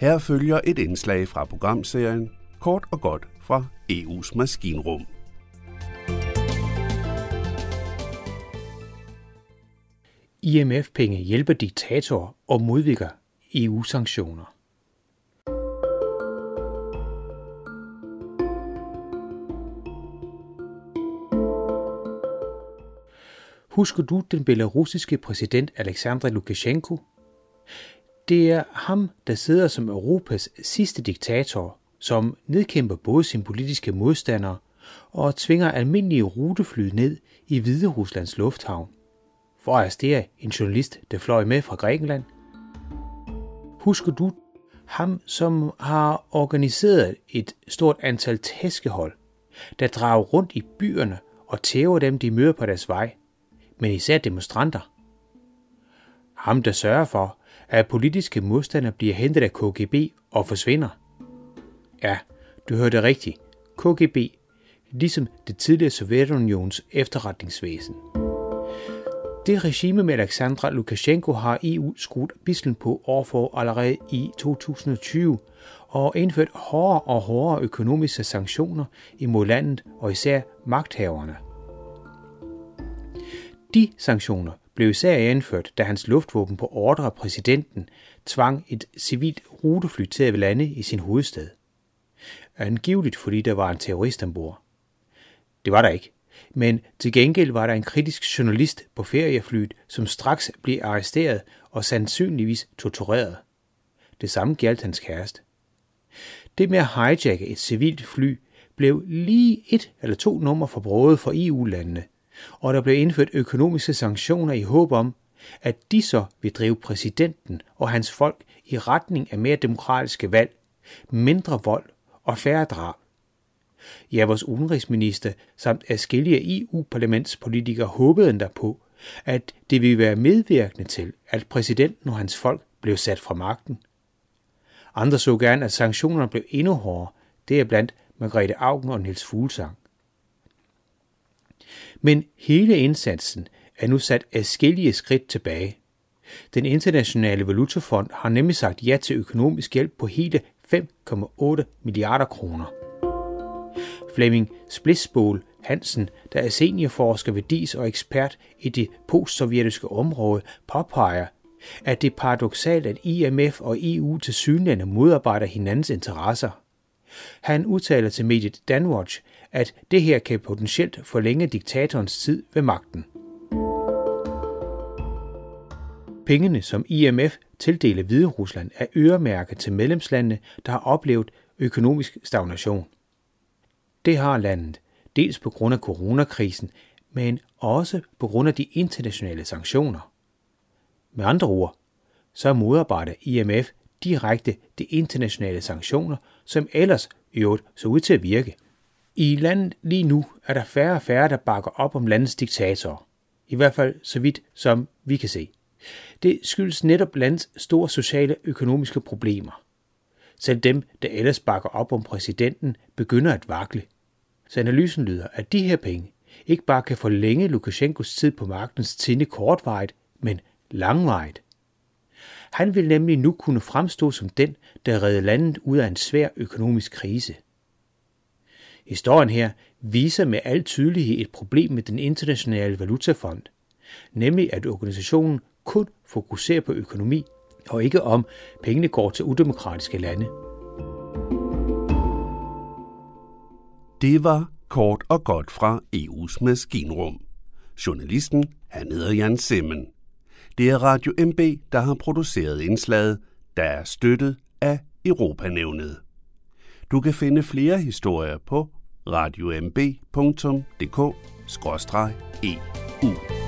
Her følger et indslag fra programserien Kort og godt fra EU's maskinrum. IMF-penge hjælper diktatorer og modvirker EU-sanktioner. Husker du den belarusiske præsident Alexander Lukashenko? Det er ham, der sidder som Europas sidste diktator, som nedkæmper både sine politiske modstandere og tvinger almindelige rutefly ned i Hvide Ruslands lufthavn for at arrestere en journalist, der fløj med fra Grækenland. Husker du ham, som har organiseret et stort antal tæskehold, der drager rundt i byerne og tæver dem, de møder på deres vej, men især demonstranter? Ham, der sørger for, at politiske modstandere bliver hentet af KGB og forsvinder. Ja, du hørte rigtigt. KGB, ligesom det tidligere Sovjetunions efterretningsvæsen. Det regime med Alexandra Lukashenko har EU skruet bislen på overfor allerede i 2020 og indført hårdere og hårdere økonomiske sanktioner imod landet og især magthaverne. De sanktioner blev især anført, da hans luftvåben på ordre af præsidenten tvang et civilt rutefly til at lande i sin hovedstad. Angiveligt fordi der var en terrorist ombord. Det var der ikke. Men til gengæld var der en kritisk journalist på ferieflyet, som straks blev arresteret og sandsynligvis tortureret. Det samme galt hans kæreste. Det med at hijacke et civilt fly blev lige et eller to nummer forbruget for EU-landene, og der blev indført økonomiske sanktioner i håb om, at de så vil drive præsidenten og hans folk i retning af mere demokratiske valg, mindre vold og færre drab. Ja, vores udenrigsminister samt afskillige EU-parlamentspolitikere håbede endda på, at det ville være medvirkende til, at præsidenten og hans folk blev sat fra magten. Andre så gerne, at sanktionerne blev endnu hårdere, det er blandt Margrethe Augen og Niels Fuglsang. Men hele indsatsen er nu sat afskillige skridt tilbage. Den internationale valutafond har nemlig sagt ja til økonomisk hjælp på hele 5,8 milliarder kroner. Flemming Splitsbol Hansen, der er seniorforsker ved DIS og ekspert i det postsovjetiske område, påpeger, at det er paradoxalt, at IMF og EU til synlande modarbejder hinandens interesser. Han udtaler til mediet Danwatch, at det her kan potentielt forlænge diktatorens tid ved magten. Pengene, som IMF tildeler Hvide Rusland, er øremærket til medlemslandene, der har oplevet økonomisk stagnation. Det har landet, dels på grund af coronakrisen, men også på grund af de internationale sanktioner. Med andre ord, så modarbejder IMF direkte de internationale sanktioner, som ellers i øvrigt så ud til at virke. I landet lige nu er der færre og færre, der bakker op om landets diktatorer. I hvert fald så vidt som vi kan se. Det skyldes netop landets store sociale og økonomiske problemer. Selv dem, der ellers bakker op om præsidenten, begynder at vakle. Så analysen lyder, at de her penge ikke bare kan forlænge Lukashenkos tid på magtens tinde kortvarigt, men langvarigt. Han vil nemlig nu kunne fremstå som den, der redder landet ud af en svær økonomisk krise. Historien her viser med al tydelighed et problem med den internationale valutafond, nemlig at organisationen kun fokuserer på økonomi og ikke om pengene går til udemokratiske lande. Det var kort og godt fra EU's maskinrum. Journalisten, han hedder Jan Simmen. Det er Radio MB, der har produceret indslaget, der er støttet af Europanævnet. Du kan finde flere historier på radiomb.dk-eu.